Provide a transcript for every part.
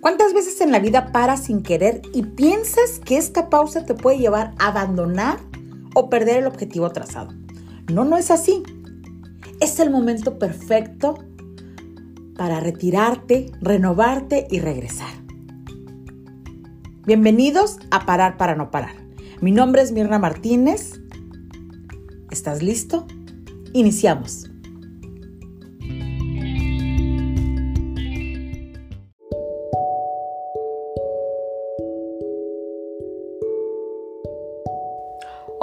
¿Cuántas veces en la vida paras sin querer y piensas que esta pausa te puede llevar a abandonar o perder el objetivo trazado? No, no es así. Es el momento perfecto para retirarte, renovarte y regresar. Bienvenidos a Parar para no parar. Mi nombre es Mirna Martínez. ¿Estás listo? Iniciamos.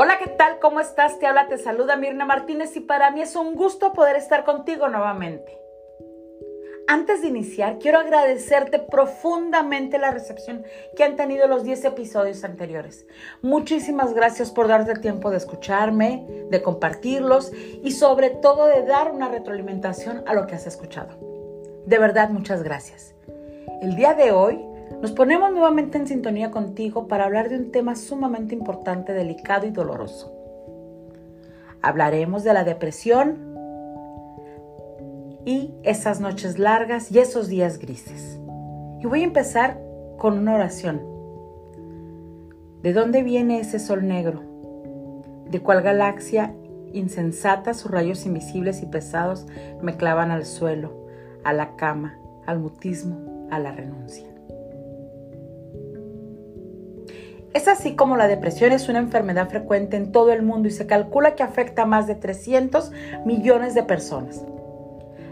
Hola, ¿qué tal? ¿Cómo estás? Te habla, te saluda Mirna Martínez y para mí es un gusto poder estar contigo nuevamente. Antes de iniciar, quiero agradecerte profundamente la recepción que han tenido los 10 episodios anteriores. Muchísimas gracias por darte tiempo de escucharme, de compartirlos y sobre todo de dar una retroalimentación a lo que has escuchado. De verdad, muchas gracias. El día de hoy nos ponemos nuevamente en sintonía contigo para hablar de un tema sumamente importante, delicado y doloroso. Hablaremos de la depresión y esas noches largas y esos días grises. Y voy a empezar con una oración. ¿De dónde viene ese sol negro? ¿De cuál galaxia insensata sus rayos invisibles y pesados me clavan al suelo, a la cama, al mutismo, a la renuncia? Es así como la depresión es una enfermedad frecuente en todo el mundo y se calcula que afecta a más de 300 millones de personas.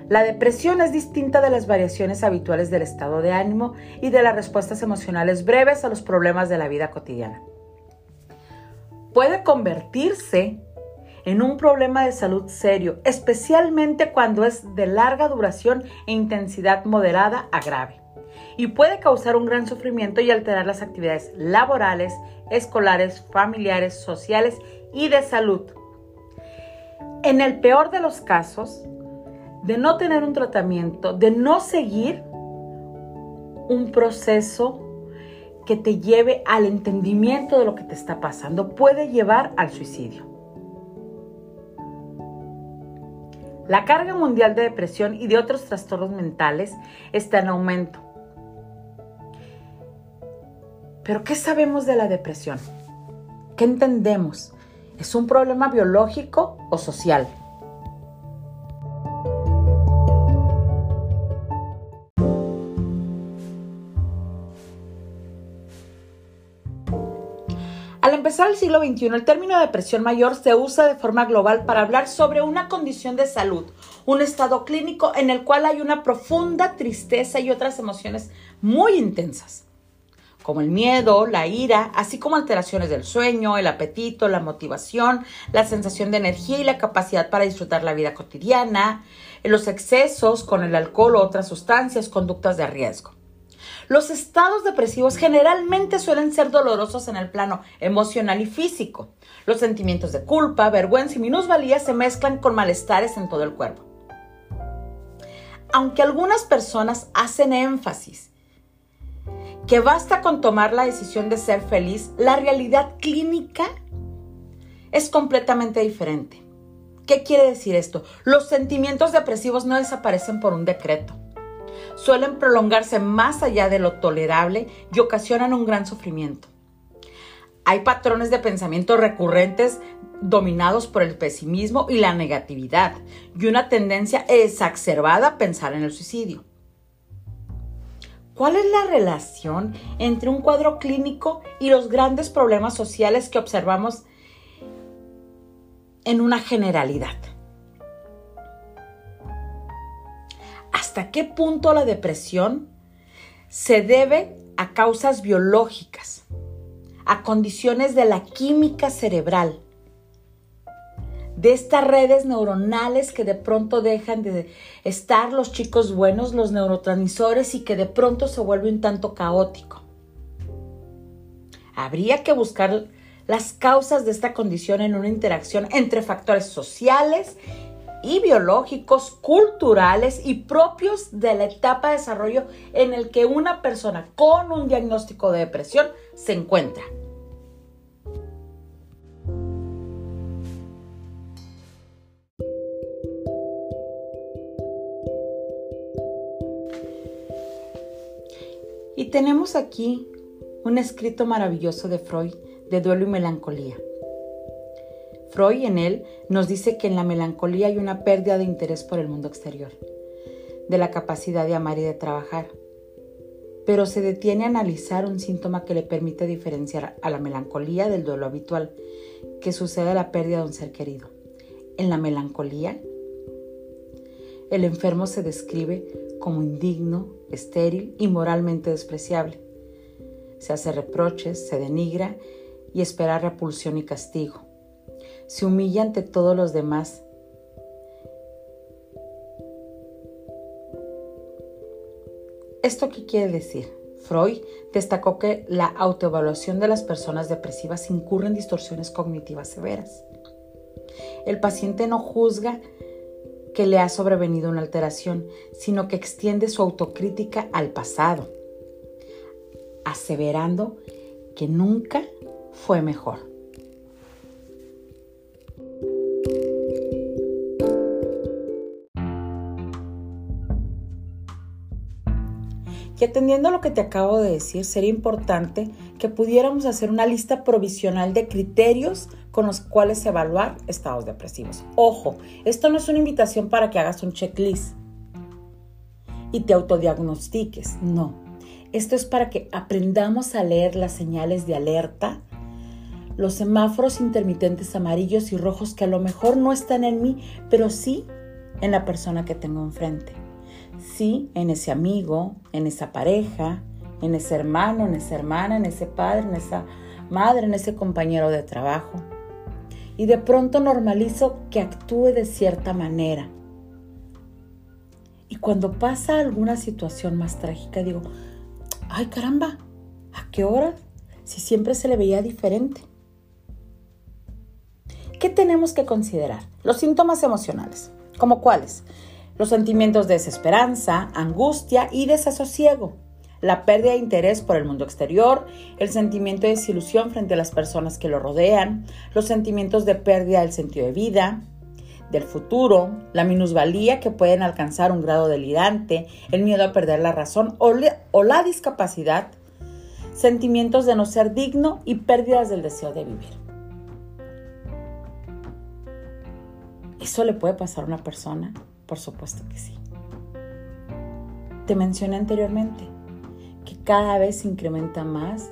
La depresión es distinta de las variaciones habituales del estado de ánimo y de las respuestas emocionales breves a los problemas de la vida cotidiana. Puede convertirse en un problema de salud serio, especialmente cuando es de larga duración e intensidad moderada a grave y puede causar un gran sufrimiento y alterar las actividades laborales, escolares, familiares, sociales y de salud. En el peor de los casos, de no tener un tratamiento, de no seguir un proceso que te lleve al entendimiento de lo que te está pasando, puede llevar al suicidio. La carga mundial de depresión y de otros trastornos mentales está en aumento. Pero ¿qué sabemos de la depresión? ¿Qué entendemos? ¿Es un problema biológico o social? Al empezar el siglo XXI, el término depresión mayor se usa de forma global para hablar sobre una condición de salud, un estado clínico en el cual hay una profunda tristeza y otras emociones muy intensas como el miedo, la ira, así como alteraciones del sueño, el apetito, la motivación, la sensación de energía y la capacidad para disfrutar la vida cotidiana, los excesos con el alcohol o otras sustancias, conductas de riesgo. Los estados depresivos generalmente suelen ser dolorosos en el plano emocional y físico. Los sentimientos de culpa, vergüenza y minusvalía se mezclan con malestares en todo el cuerpo. Aunque algunas personas hacen énfasis que basta con tomar la decisión de ser feliz, la realidad clínica es completamente diferente. ¿Qué quiere decir esto? Los sentimientos depresivos no desaparecen por un decreto. Suelen prolongarse más allá de lo tolerable y ocasionan un gran sufrimiento. Hay patrones de pensamiento recurrentes dominados por el pesimismo y la negatividad y una tendencia exacerbada a pensar en el suicidio. ¿Cuál es la relación entre un cuadro clínico y los grandes problemas sociales que observamos en una generalidad? ¿Hasta qué punto la depresión se debe a causas biológicas, a condiciones de la química cerebral, de estas redes neuronales que de pronto dejan de estar los chicos buenos, los neurotransmisores y que de pronto se vuelve un tanto caótico. Habría que buscar las causas de esta condición en una interacción entre factores sociales y biológicos, culturales y propios de la etapa de desarrollo en el que una persona con un diagnóstico de depresión se encuentra. Y tenemos aquí un escrito maravilloso de Freud de duelo y melancolía. Freud en él nos dice que en la melancolía hay una pérdida de interés por el mundo exterior, de la capacidad de amar y de trabajar, pero se detiene a analizar un síntoma que le permite diferenciar a la melancolía del duelo habitual, que sucede a la pérdida de un ser querido. En la melancolía, el enfermo se describe como indigno, estéril y moralmente despreciable. Se hace reproches, se denigra y espera repulsión y castigo. Se humilla ante todos los demás. ¿Esto qué quiere decir? Freud destacó que la autoevaluación de las personas depresivas incurre en distorsiones cognitivas severas. El paciente no juzga que le ha sobrevenido una alteración, sino que extiende su autocrítica al pasado, aseverando que nunca fue mejor. Y atendiendo a lo que te acabo de decir, sería importante que pudiéramos hacer una lista provisional de criterios con los cuales evaluar estados depresivos. Ojo, esto no es una invitación para que hagas un checklist y te autodiagnostiques, no. Esto es para que aprendamos a leer las señales de alerta, los semáforos intermitentes amarillos y rojos que a lo mejor no están en mí, pero sí en la persona que tengo enfrente. Sí en ese amigo, en esa pareja, en ese hermano, en esa hermana, en ese padre, en esa madre, en ese compañero de trabajo. Y de pronto normalizo que actúe de cierta manera. Y cuando pasa alguna situación más trágica, digo, ay caramba, ¿a qué hora? Si siempre se le veía diferente. ¿Qué tenemos que considerar? Los síntomas emocionales. ¿Como cuáles? Los sentimientos de desesperanza, angustia y desasosiego la pérdida de interés por el mundo exterior, el sentimiento de desilusión frente a las personas que lo rodean, los sentimientos de pérdida del sentido de vida, del futuro, la minusvalía que pueden alcanzar un grado delirante, el miedo a perder la razón o, o la discapacidad, sentimientos de no ser digno y pérdidas del deseo de vivir. ¿Eso le puede pasar a una persona? Por supuesto que sí. Te mencioné anteriormente, que cada vez se incrementa más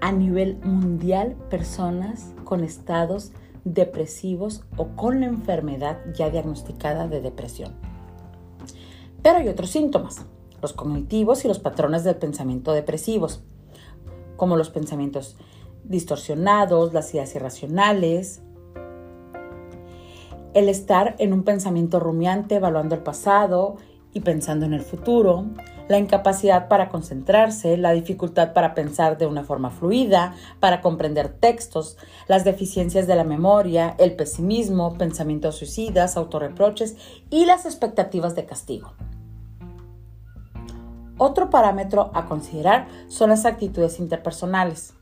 a nivel mundial personas con estados depresivos o con la enfermedad ya diagnosticada de depresión. Pero hay otros síntomas, los cognitivos y los patrones del pensamiento depresivos, como los pensamientos distorsionados, las ideas irracionales, el estar en un pensamiento rumiante, evaluando el pasado y pensando en el futuro, la incapacidad para concentrarse, la dificultad para pensar de una forma fluida, para comprender textos, las deficiencias de la memoria, el pesimismo, pensamientos suicidas, autorreproches y las expectativas de castigo. Otro parámetro a considerar son las actitudes interpersonales.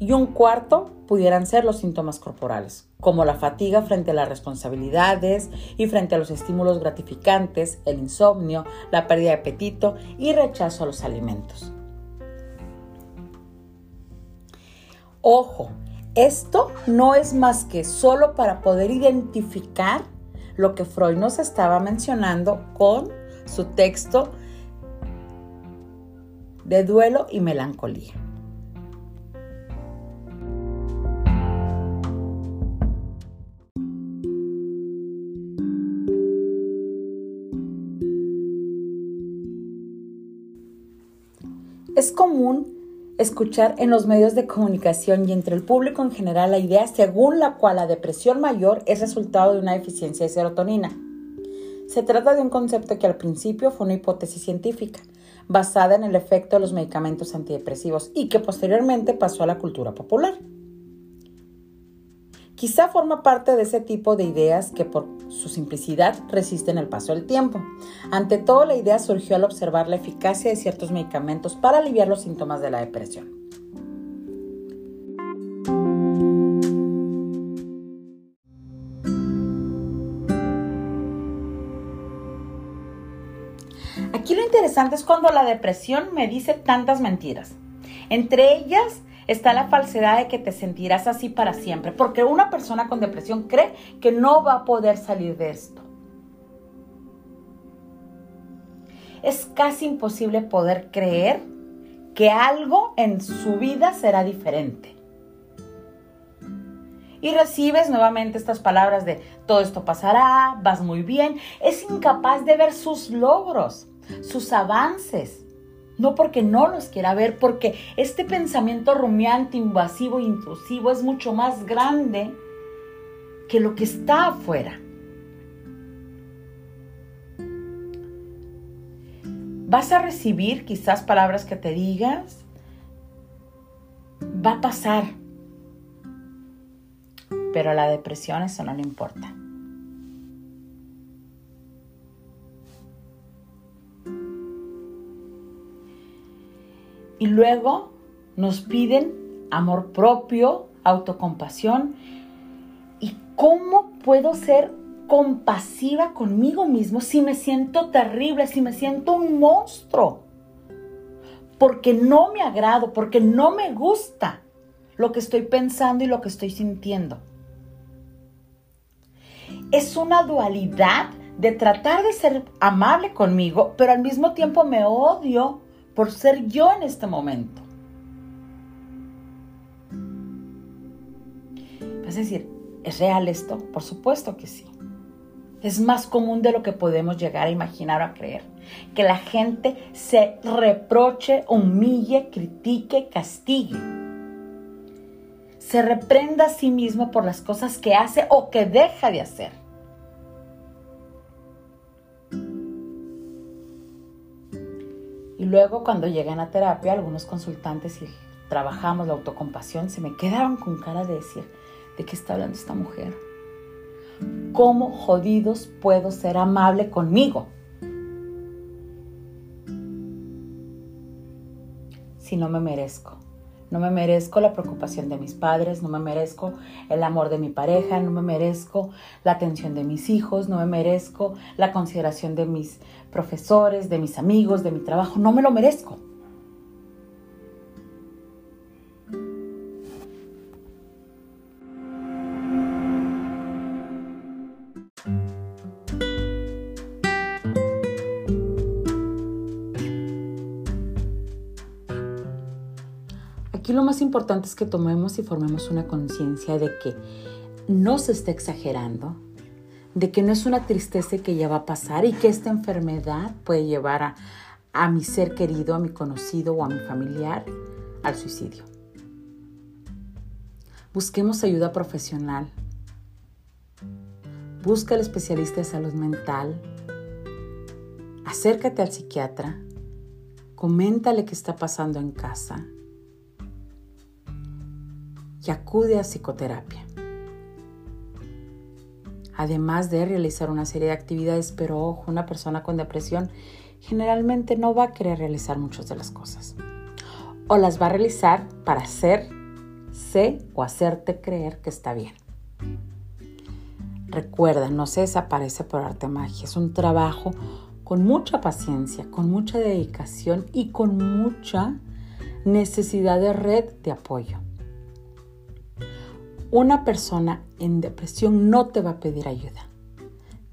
Y un cuarto pudieran ser los síntomas corporales, como la fatiga frente a las responsabilidades y frente a los estímulos gratificantes, el insomnio, la pérdida de apetito y rechazo a los alimentos. Ojo, esto no es más que solo para poder identificar lo que Freud nos estaba mencionando con su texto de duelo y melancolía. Es común escuchar en los medios de comunicación y entre el público en general la idea según la cual la depresión mayor es resultado de una deficiencia de serotonina. Se trata de un concepto que al principio fue una hipótesis científica, basada en el efecto de los medicamentos antidepresivos y que posteriormente pasó a la cultura popular. Quizá forma parte de ese tipo de ideas que por su simplicidad resisten el paso del tiempo. Ante todo, la idea surgió al observar la eficacia de ciertos medicamentos para aliviar los síntomas de la depresión. Aquí lo interesante es cuando la depresión me dice tantas mentiras. Entre ellas está la falsedad de que te sentirás así para siempre, porque una persona con depresión cree que no va a poder salir de esto. Es casi imposible poder creer que algo en su vida será diferente. Y recibes nuevamente estas palabras de todo esto pasará, vas muy bien. Es incapaz de ver sus logros, sus avances. No porque no los quiera ver, porque este pensamiento rumiante, invasivo intrusivo es mucho más grande que lo que está afuera. Vas a recibir quizás palabras que te digas. Va a pasar. Pero a la depresión eso no le importa. Y luego nos piden amor propio, autocompasión. ¿Y cómo puedo ser compasiva conmigo mismo si me siento terrible, si me siento un monstruo? Porque no me agrado, porque no me gusta lo que estoy pensando y lo que estoy sintiendo. Es una dualidad de tratar de ser amable conmigo, pero al mismo tiempo me odio por ser yo en este momento. A decir, ¿es real esto? Por supuesto que sí. Es más común de lo que podemos llegar a imaginar o a creer. Que la gente se reproche, humille, critique, castigue. Se reprenda a sí mismo por las cosas que hace o que deja de hacer. Y luego cuando llegan a terapia, algunos consultantes y trabajamos la autocompasión, se me quedaron con cara de decir, ¿de qué está hablando esta mujer? ¿Cómo jodidos puedo ser amable conmigo? Si no me merezco. No me merezco la preocupación de mis padres, no me merezco el amor de mi pareja, no me merezco la atención de mis hijos, no me merezco la consideración de mis profesores, de mis amigos, de mi trabajo, no me lo merezco. Más importante es que tomemos y formemos una conciencia de que no se está exagerando, de que no es una tristeza que ya va a pasar y que esta enfermedad puede llevar a, a mi ser querido, a mi conocido o a mi familiar al suicidio. Busquemos ayuda profesional. Busca al especialista de salud mental. Acércate al psiquiatra. Coméntale qué está pasando en casa y acude a psicoterapia. Además de realizar una serie de actividades, pero ojo, una persona con depresión generalmente no va a querer realizar muchas de las cosas. O las va a realizar para hacerse o hacerte creer que está bien. Recuerda, no se desaparece por arte magia. Es un trabajo con mucha paciencia, con mucha dedicación y con mucha necesidad de red de apoyo. Una persona en depresión no te va a pedir ayuda.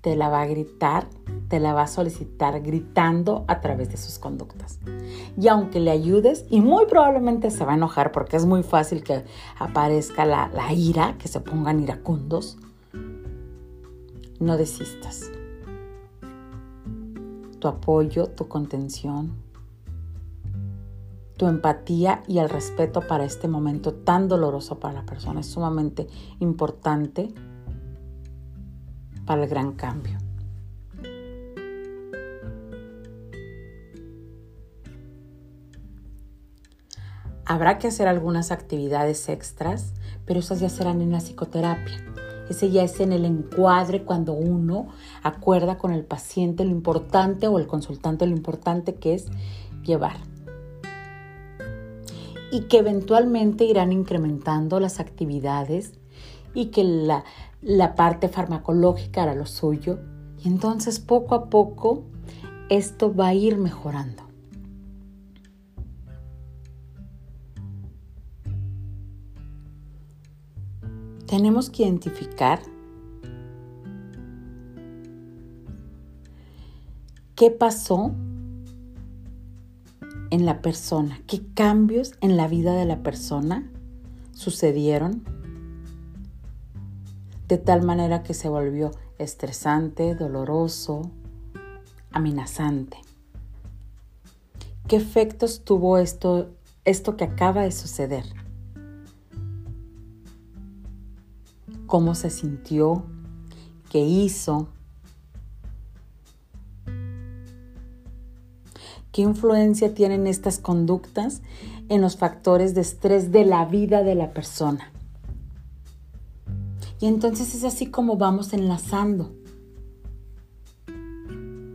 Te la va a gritar, te la va a solicitar gritando a través de sus conductas. Y aunque le ayudes, y muy probablemente se va a enojar porque es muy fácil que aparezca la, ira, que se pongan iracundos, no desistas. Tu apoyo, tu contención, tu empatía y el respeto para este momento tan doloroso para la persona es sumamente importante para el gran cambio. Habrá que hacer algunas actividades extras, pero esas ya serán en la psicoterapia. Ese ya es en el encuadre cuando uno acuerda con el paciente lo importante o el consultante lo importante que es llevar y que eventualmente irán incrementando las actividades y que la, parte farmacológica hará lo suyo. Y entonces poco a poco esto va a ir mejorando. Tenemos que identificar qué pasó en la persona, qué cambios en la vida de la persona sucedieron de tal manera que se volvió estresante, doloroso, amenazante. ¿Qué efectos tuvo esto, esto que acaba de suceder? ¿Cómo se sintió? ¿Qué hizo? ¿Qué influencia tienen estas conductas en los factores de estrés de la vida de la persona? Y entonces es así como vamos enlazando.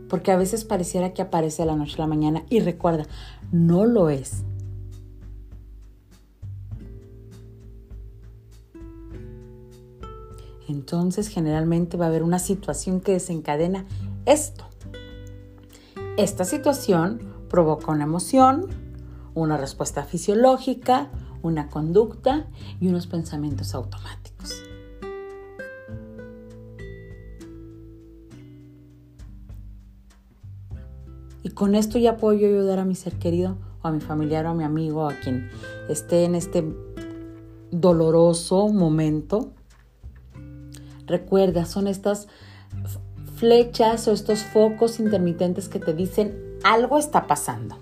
Porque a veces pareciera que aparece la noche a la mañana y recuerda, no lo es. Entonces generalmente va a haber una situación que desencadena esto. Esta situación provoca una emoción, una respuesta fisiológica, una conducta y unos pensamientos automáticos. Y con esto ya puedo ayudar a mi ser querido o a mi familiar o a mi amigo, a quien esté en este doloroso momento. Recuerda, son estas flechas o estos focos intermitentes que te dicen algo está pasando.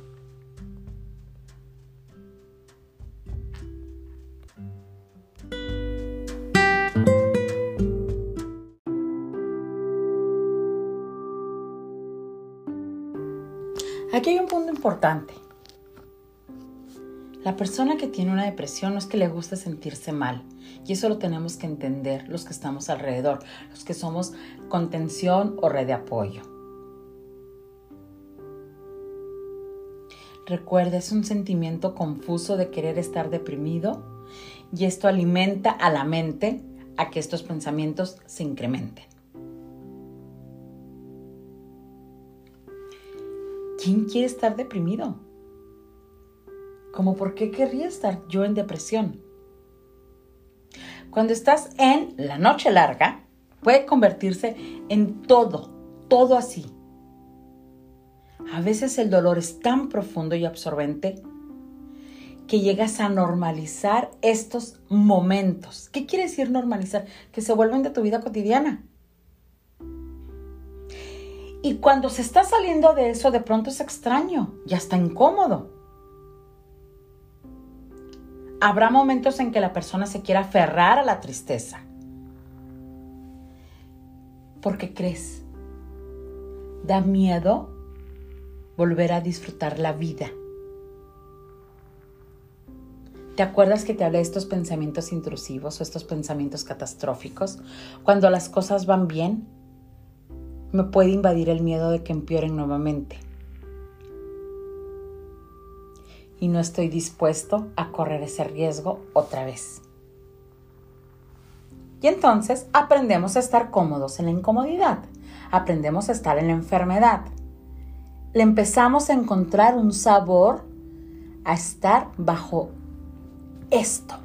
Aquí hay un punto importante. La persona que tiene una depresión no es que le guste sentirse mal. Y eso lo tenemos que entender los que estamos alrededor, los que somos contención o red de apoyo. Recuerda, es un sentimiento confuso de querer estar deprimido y esto alimenta a la mente a que estos pensamientos se incrementen. ¿Quién quiere estar deprimido? ¿Cómo por qué querría estar yo en depresión? Cuando estás en la noche larga, puede convertirse en todo, todo así. A veces el dolor es tan profundo y absorbente que llegas a normalizar estos momentos. ¿Qué quiere decir normalizar? Que se vuelven de tu vida cotidiana. Y cuando se está saliendo de eso, de pronto es extraño, ya está incómodo. Habrá momentos en que la persona se quiera aferrar a la tristeza. Porque crees, da miedo volver a disfrutar la vida. ¿Te acuerdas que te hablé de estos pensamientos intrusivos o estos pensamientos catastróficos? Cuando las cosas van bien, me puede invadir el miedo de que empeoren nuevamente. Y no estoy dispuesto a correr ese riesgo otra vez. Y entonces aprendemos a estar cómodos en la incomodidad, aprendemos a estar en la enfermedad. Le empezamos a encontrar un sabor a estar bajo esto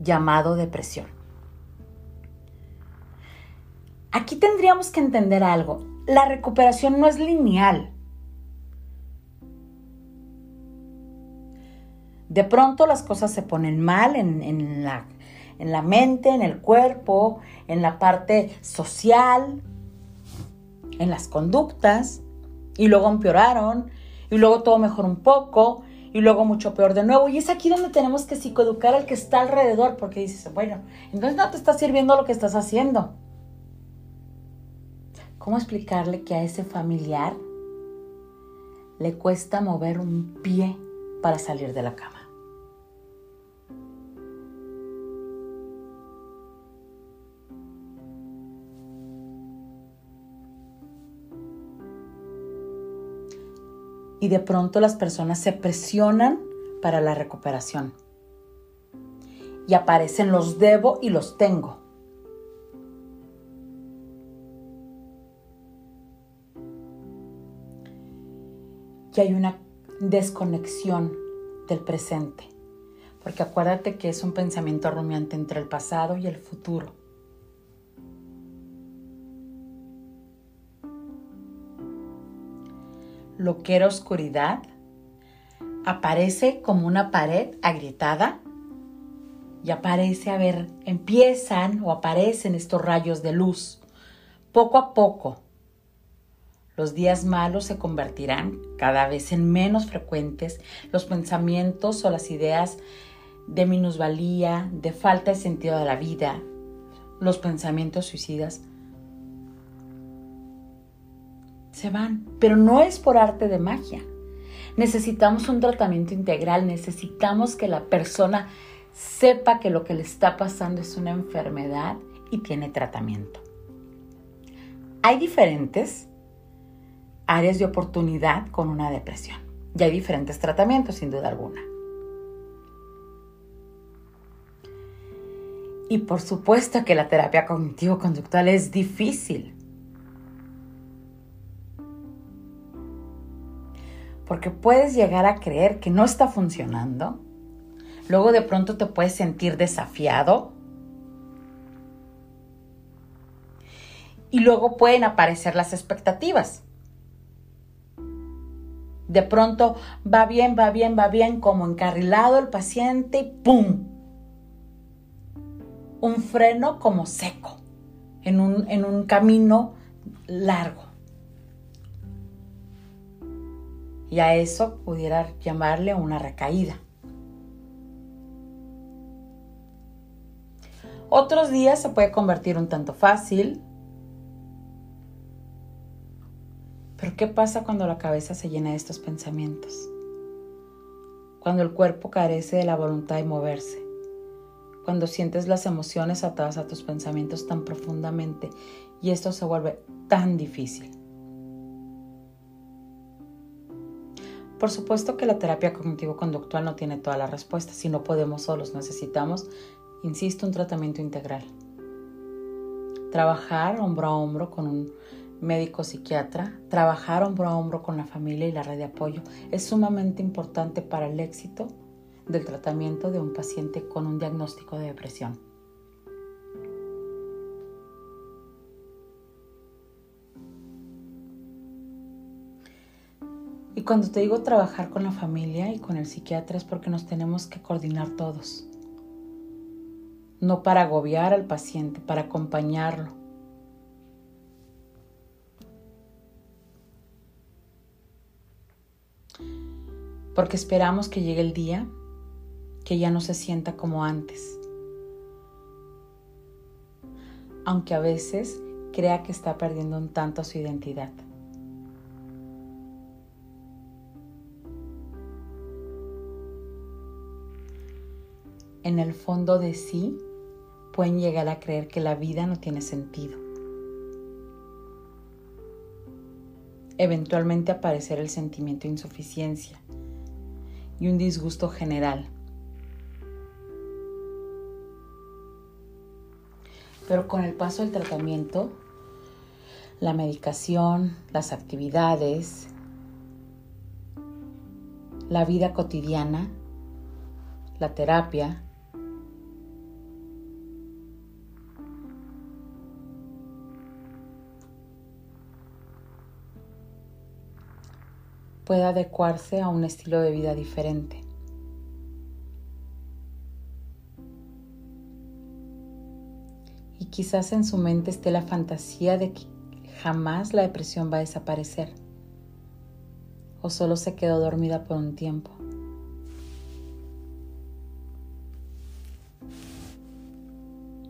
llamado depresión. Aquí tendríamos que entender algo. La recuperación no es lineal. De pronto las cosas se ponen mal en, la, en la mente, en el cuerpo, en la parte social, en las conductas, y luego empeoraron, y luego todo mejor un poco, y luego mucho peor de nuevo. Y es aquí donde tenemos que psicoeducar al que está alrededor, porque dices, bueno, entonces no te está sirviendo lo que estás haciendo. ¿Cómo explicarle que a ese familiar le cuesta mover un pie para salir de la cama? Y de pronto las personas se presionan para la recuperación. Y aparecen los debo y los tengo. y hay una desconexión del presente. Porque acuérdate que es un pensamiento rumiante entre el pasado y el futuro. Lo que era oscuridad aparece como una pared agrietada y aparece a ver, empiezan o aparecen estos rayos de luz. Poco a poco, los días malos se convertirán cada vez en menos frecuentes, los pensamientos o las ideas de minusvalía, de falta de sentido de la vida, los pensamientos suicidas, se van, pero no es por arte de magia. Necesitamos un tratamiento integral, necesitamos que la persona sepa que lo que le está pasando es una enfermedad y tiene tratamiento. Hay diferentes áreas de oportunidad con una depresión y hay diferentes tratamientos sin duda alguna. Y por supuesto que la terapia cognitivo-conductual es difícil. Porque puedes llegar a creer que no está funcionando. Luego de pronto te puedes sentir desafiado. Y luego pueden aparecer las expectativas. De pronto va bien, va bien, va bien, como encarrilado el paciente y ¡pum! Un freno como seco en un, en un camino largo. Y a eso pudiera llamarle una recaída. Otros días se puede convertir un tanto fácil. Pero ¿qué pasa cuando la cabeza se llena de estos pensamientos? Cuando el cuerpo carece de la voluntad de moverse. Cuando sientes las emociones atadas a tus pensamientos tan profundamente y esto se vuelve tan difícil. Por supuesto que la terapia cognitivo-conductual no tiene todas las respuestas y no podemos solos, necesitamos, insisto, un tratamiento integral. Trabajar hombro a hombro con un médico psiquiatra, trabajar hombro a hombro con la familia y la red de apoyo es sumamente importante para el éxito del tratamiento de un paciente con un diagnóstico de depresión. Y cuando te digo trabajar con la familia y con el psiquiatra es porque nos tenemos que coordinar todos. No para agobiar al paciente, para acompañarlo. Porque esperamos que llegue el día que ya no se sienta como antes. Aunque a veces crea que está perdiendo un tanto su identidad. En el fondo de sí pueden llegar a creer que la vida no tiene sentido. Eventualmente aparecer el sentimiento de insuficiencia y un disgusto general. Pero con el paso del tratamiento, la medicación, las actividades, la vida cotidiana, la terapia, pueda adecuarse a un estilo de vida diferente. Y quizás en su mente esté la fantasía de que jamás la depresión va a desaparecer o solo se quedó dormida por un tiempo.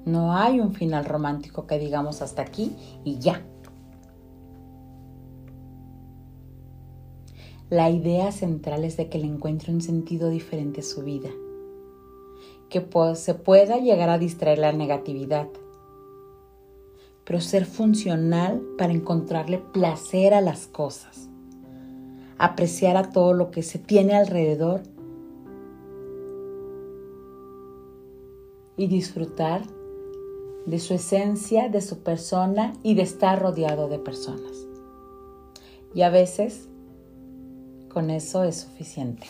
No hay un final romántico que digamos hasta aquí y ya. La idea central es de que le encuentre un sentido diferente a su vida, que se pueda llegar a distraer la negatividad, pero ser funcional para encontrarle placer a las cosas, apreciar a todo lo que se tiene alrededor y disfrutar de su esencia, de su persona y de estar rodeado de personas. Y a veces con eso es suficiente.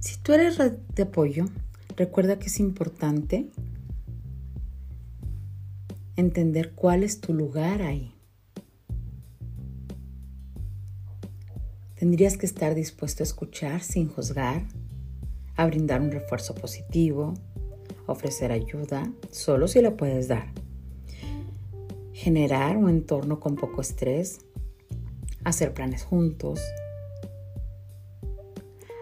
Si tú eres red de apoyo, recuerda que es importante entender cuál es tu lugar ahí. Tendrías que estar dispuesto a escuchar sin juzgar, a brindar un refuerzo positivo, ofrecer ayuda, solo si la puedes dar. Generar un entorno con poco estrés, hacer planes juntos,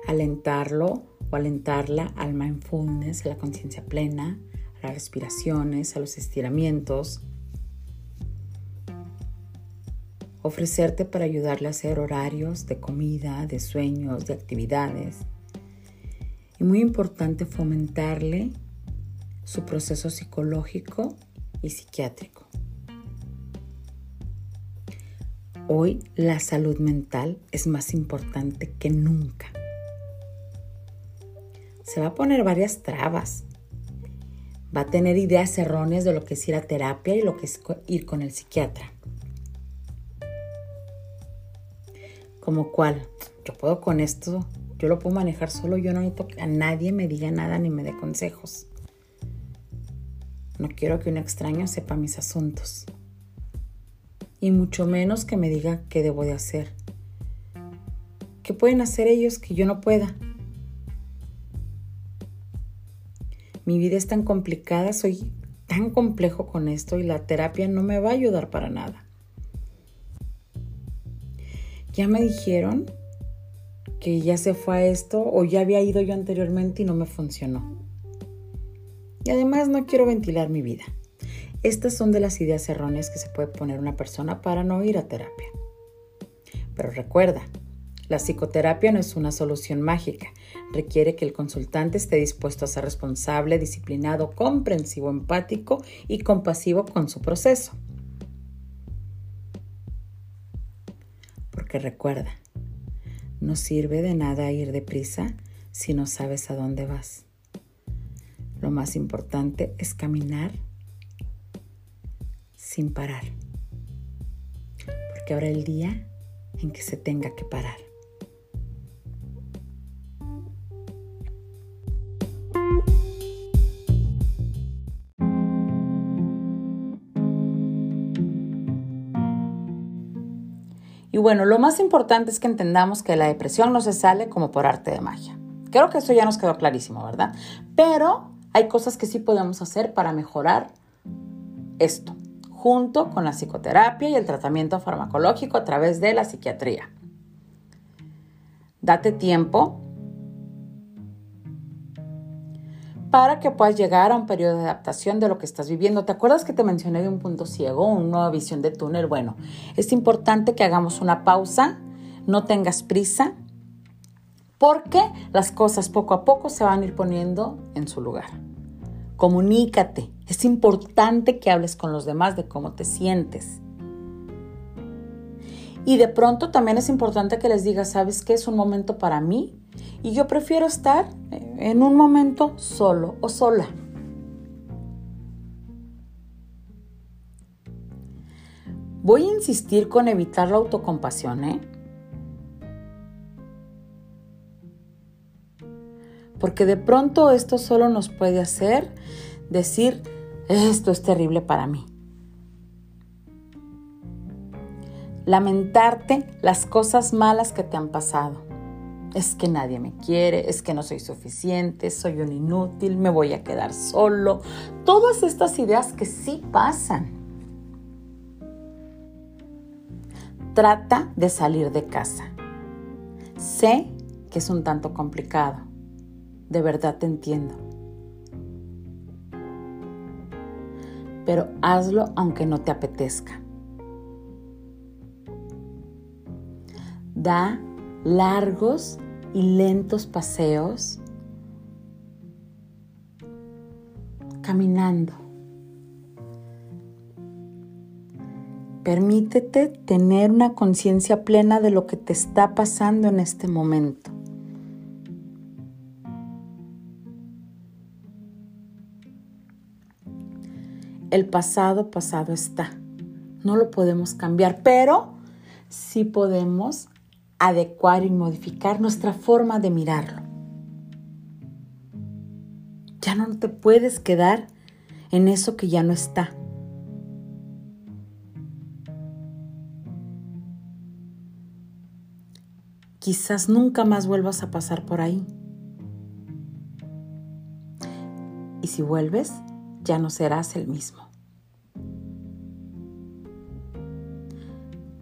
alentarlo o alentarla al mindfulness, a la conciencia plena, a las respiraciones, a los estiramientos. Ofrecerte para ayudarle a hacer horarios de comida, de sueños, de actividades. Y muy importante fomentarle su proceso psicológico y psiquiátrico. Hoy la salud mental es más importante que nunca se va a poner varias trabas. Va a tener ideas erróneas de lo que es ir a terapia y lo que es ir con el psiquiatra. Como cual, yo puedo con esto, yo lo puedo manejar solo, yo no necesito que a nadie me diga nada ni me dé consejos. No quiero que un extraño sepa mis asuntos. Y mucho menos que me diga qué debo de hacer. ¿Qué pueden hacer ellos que yo no pueda? mi vida es tan complicada, soy tan complejo con esto y la terapia no me va a ayudar para nada. Ya me dijeron que ya se fue a esto o ya había ido yo anteriormente y no me funcionó. Y además no quiero ventilar mi vida. Estas son de las ideas erróneas que se puede poner una persona para no ir a terapia. Pero recuerda, la psicoterapia no es una solución mágica. Requiere que el consultante esté dispuesto a ser responsable, disciplinado, comprensivo, empático y compasivo con su proceso. Porque recuerda, no sirve de nada ir deprisa si no sabes a dónde vas. Lo más importante es caminar sin parar. Porque ahora el día en que se tenga que parar. Y bueno, lo más importante es que entendamos que la depresión no se sale como por arte de magia. Creo que eso ya nos quedó clarísimo, ¿verdad? Pero hay cosas que sí podemos hacer para mejorar esto, junto con la psicoterapia y el tratamiento farmacológico a través de la psiquiatría. Date tiempo para que puedas llegar a un periodo de adaptación de lo que estás viviendo. ¿Te acuerdas que te mencioné de un punto ciego, una nueva visión de túnel? Bueno, es importante que hagamos una pausa, no tengas prisa, porque las cosas poco a poco se van a ir poniendo en su lugar. Comunícate. Es importante que hables con los demás de cómo te sientes. Y de pronto también es importante que les digas, ¿sabes qué? Es un momento para mí y yo prefiero estar en un momento solo o sola. Voy a insistir con evitar la autocompasión, ¿eh? Porque de pronto esto solo nos puede hacer decir, esto es terrible para mí. Lamentarte las cosas malas que te han pasado es que nadie me quiere, es que no soy suficiente, soy un inútil, me voy a quedar solo. Todas estas ideas que sí pasan. Trata de salir de casa. Sé que es un tanto complicado. De verdad te entiendo. Pero hazlo aunque no te apetezca. Da largos y lentos paseos caminando. Permítete tener una conciencia plena de lo que te está pasando en este momento. El pasado pasado está. No lo podemos cambiar, pero sí podemos adecuar y modificar nuestra forma de mirarlo. Ya no te puedes quedar en eso que ya no está. Quizás nunca más vuelvas a pasar por ahí. Y si vuelves, ya no serás el mismo.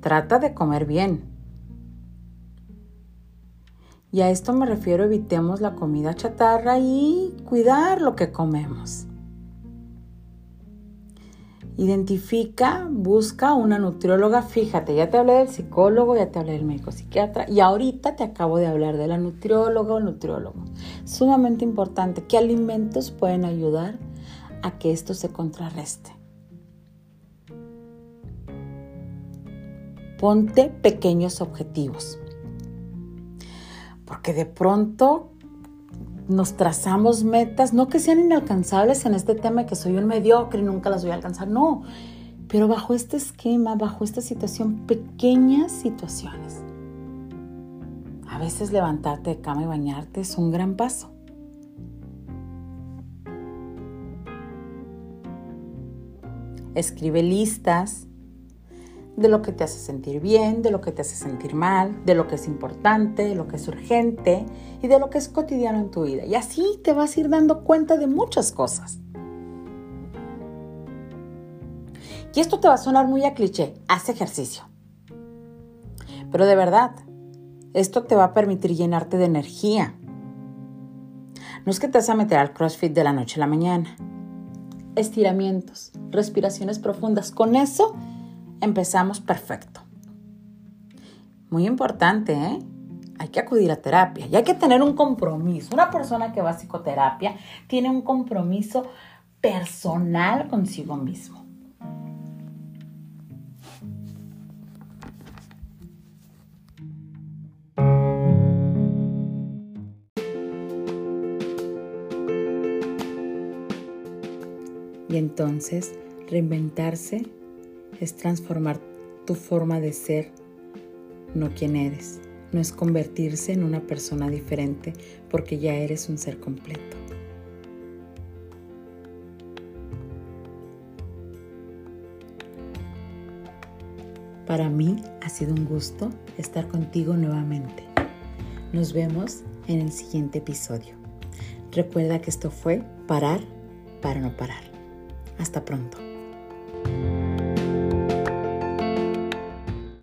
Trata de comer bien. Y a esto me refiero, evitemos la comida chatarra y cuidar lo que comemos. Identifica, busca una nutrióloga. Fíjate, ya te hablé del psicólogo, ya te hablé del médico psiquiatra y ahorita te acabo de hablar de la nutrióloga o nutriólogo. Sumamente importante. ¿Qué alimentos pueden ayudar a que esto se contrarreste? Ponte pequeños objetivos. Porque de pronto nos trazamos metas, no que sean inalcanzables en este tema que soy un mediocre y nunca las voy a alcanzar, no, pero bajo este esquema, bajo esta situación, pequeñas situaciones. A veces levantarte de cama y bañarte es un gran paso. Escribe listas de lo que te hace sentir bien, de lo que te hace sentir mal, de lo que es importante, de lo que es urgente y de lo que es cotidiano en tu vida. Y así te vas a ir dando cuenta de muchas cosas. Y esto te va a sonar muy a cliché, haz ejercicio. Pero de verdad, esto te va a permitir llenarte de energía. No es que te vas a meter al CrossFit de la noche a la mañana. Estiramientos, respiraciones profundas. Con eso empezamos perfecto. Muy importante, ¿eh? Hay que acudir a terapia y hay que tener un compromiso. Una persona que va a psicoterapia tiene un compromiso personal consigo mismo. Y entonces reinventarse es transformar tu forma de ser, no quien eres. No es convertirse en una persona diferente porque ya eres un ser completo. Para mí ha sido un gusto estar contigo nuevamente. Nos vemos en el siguiente episodio. Recuerda que esto fue parar para no parar. Hasta pronto.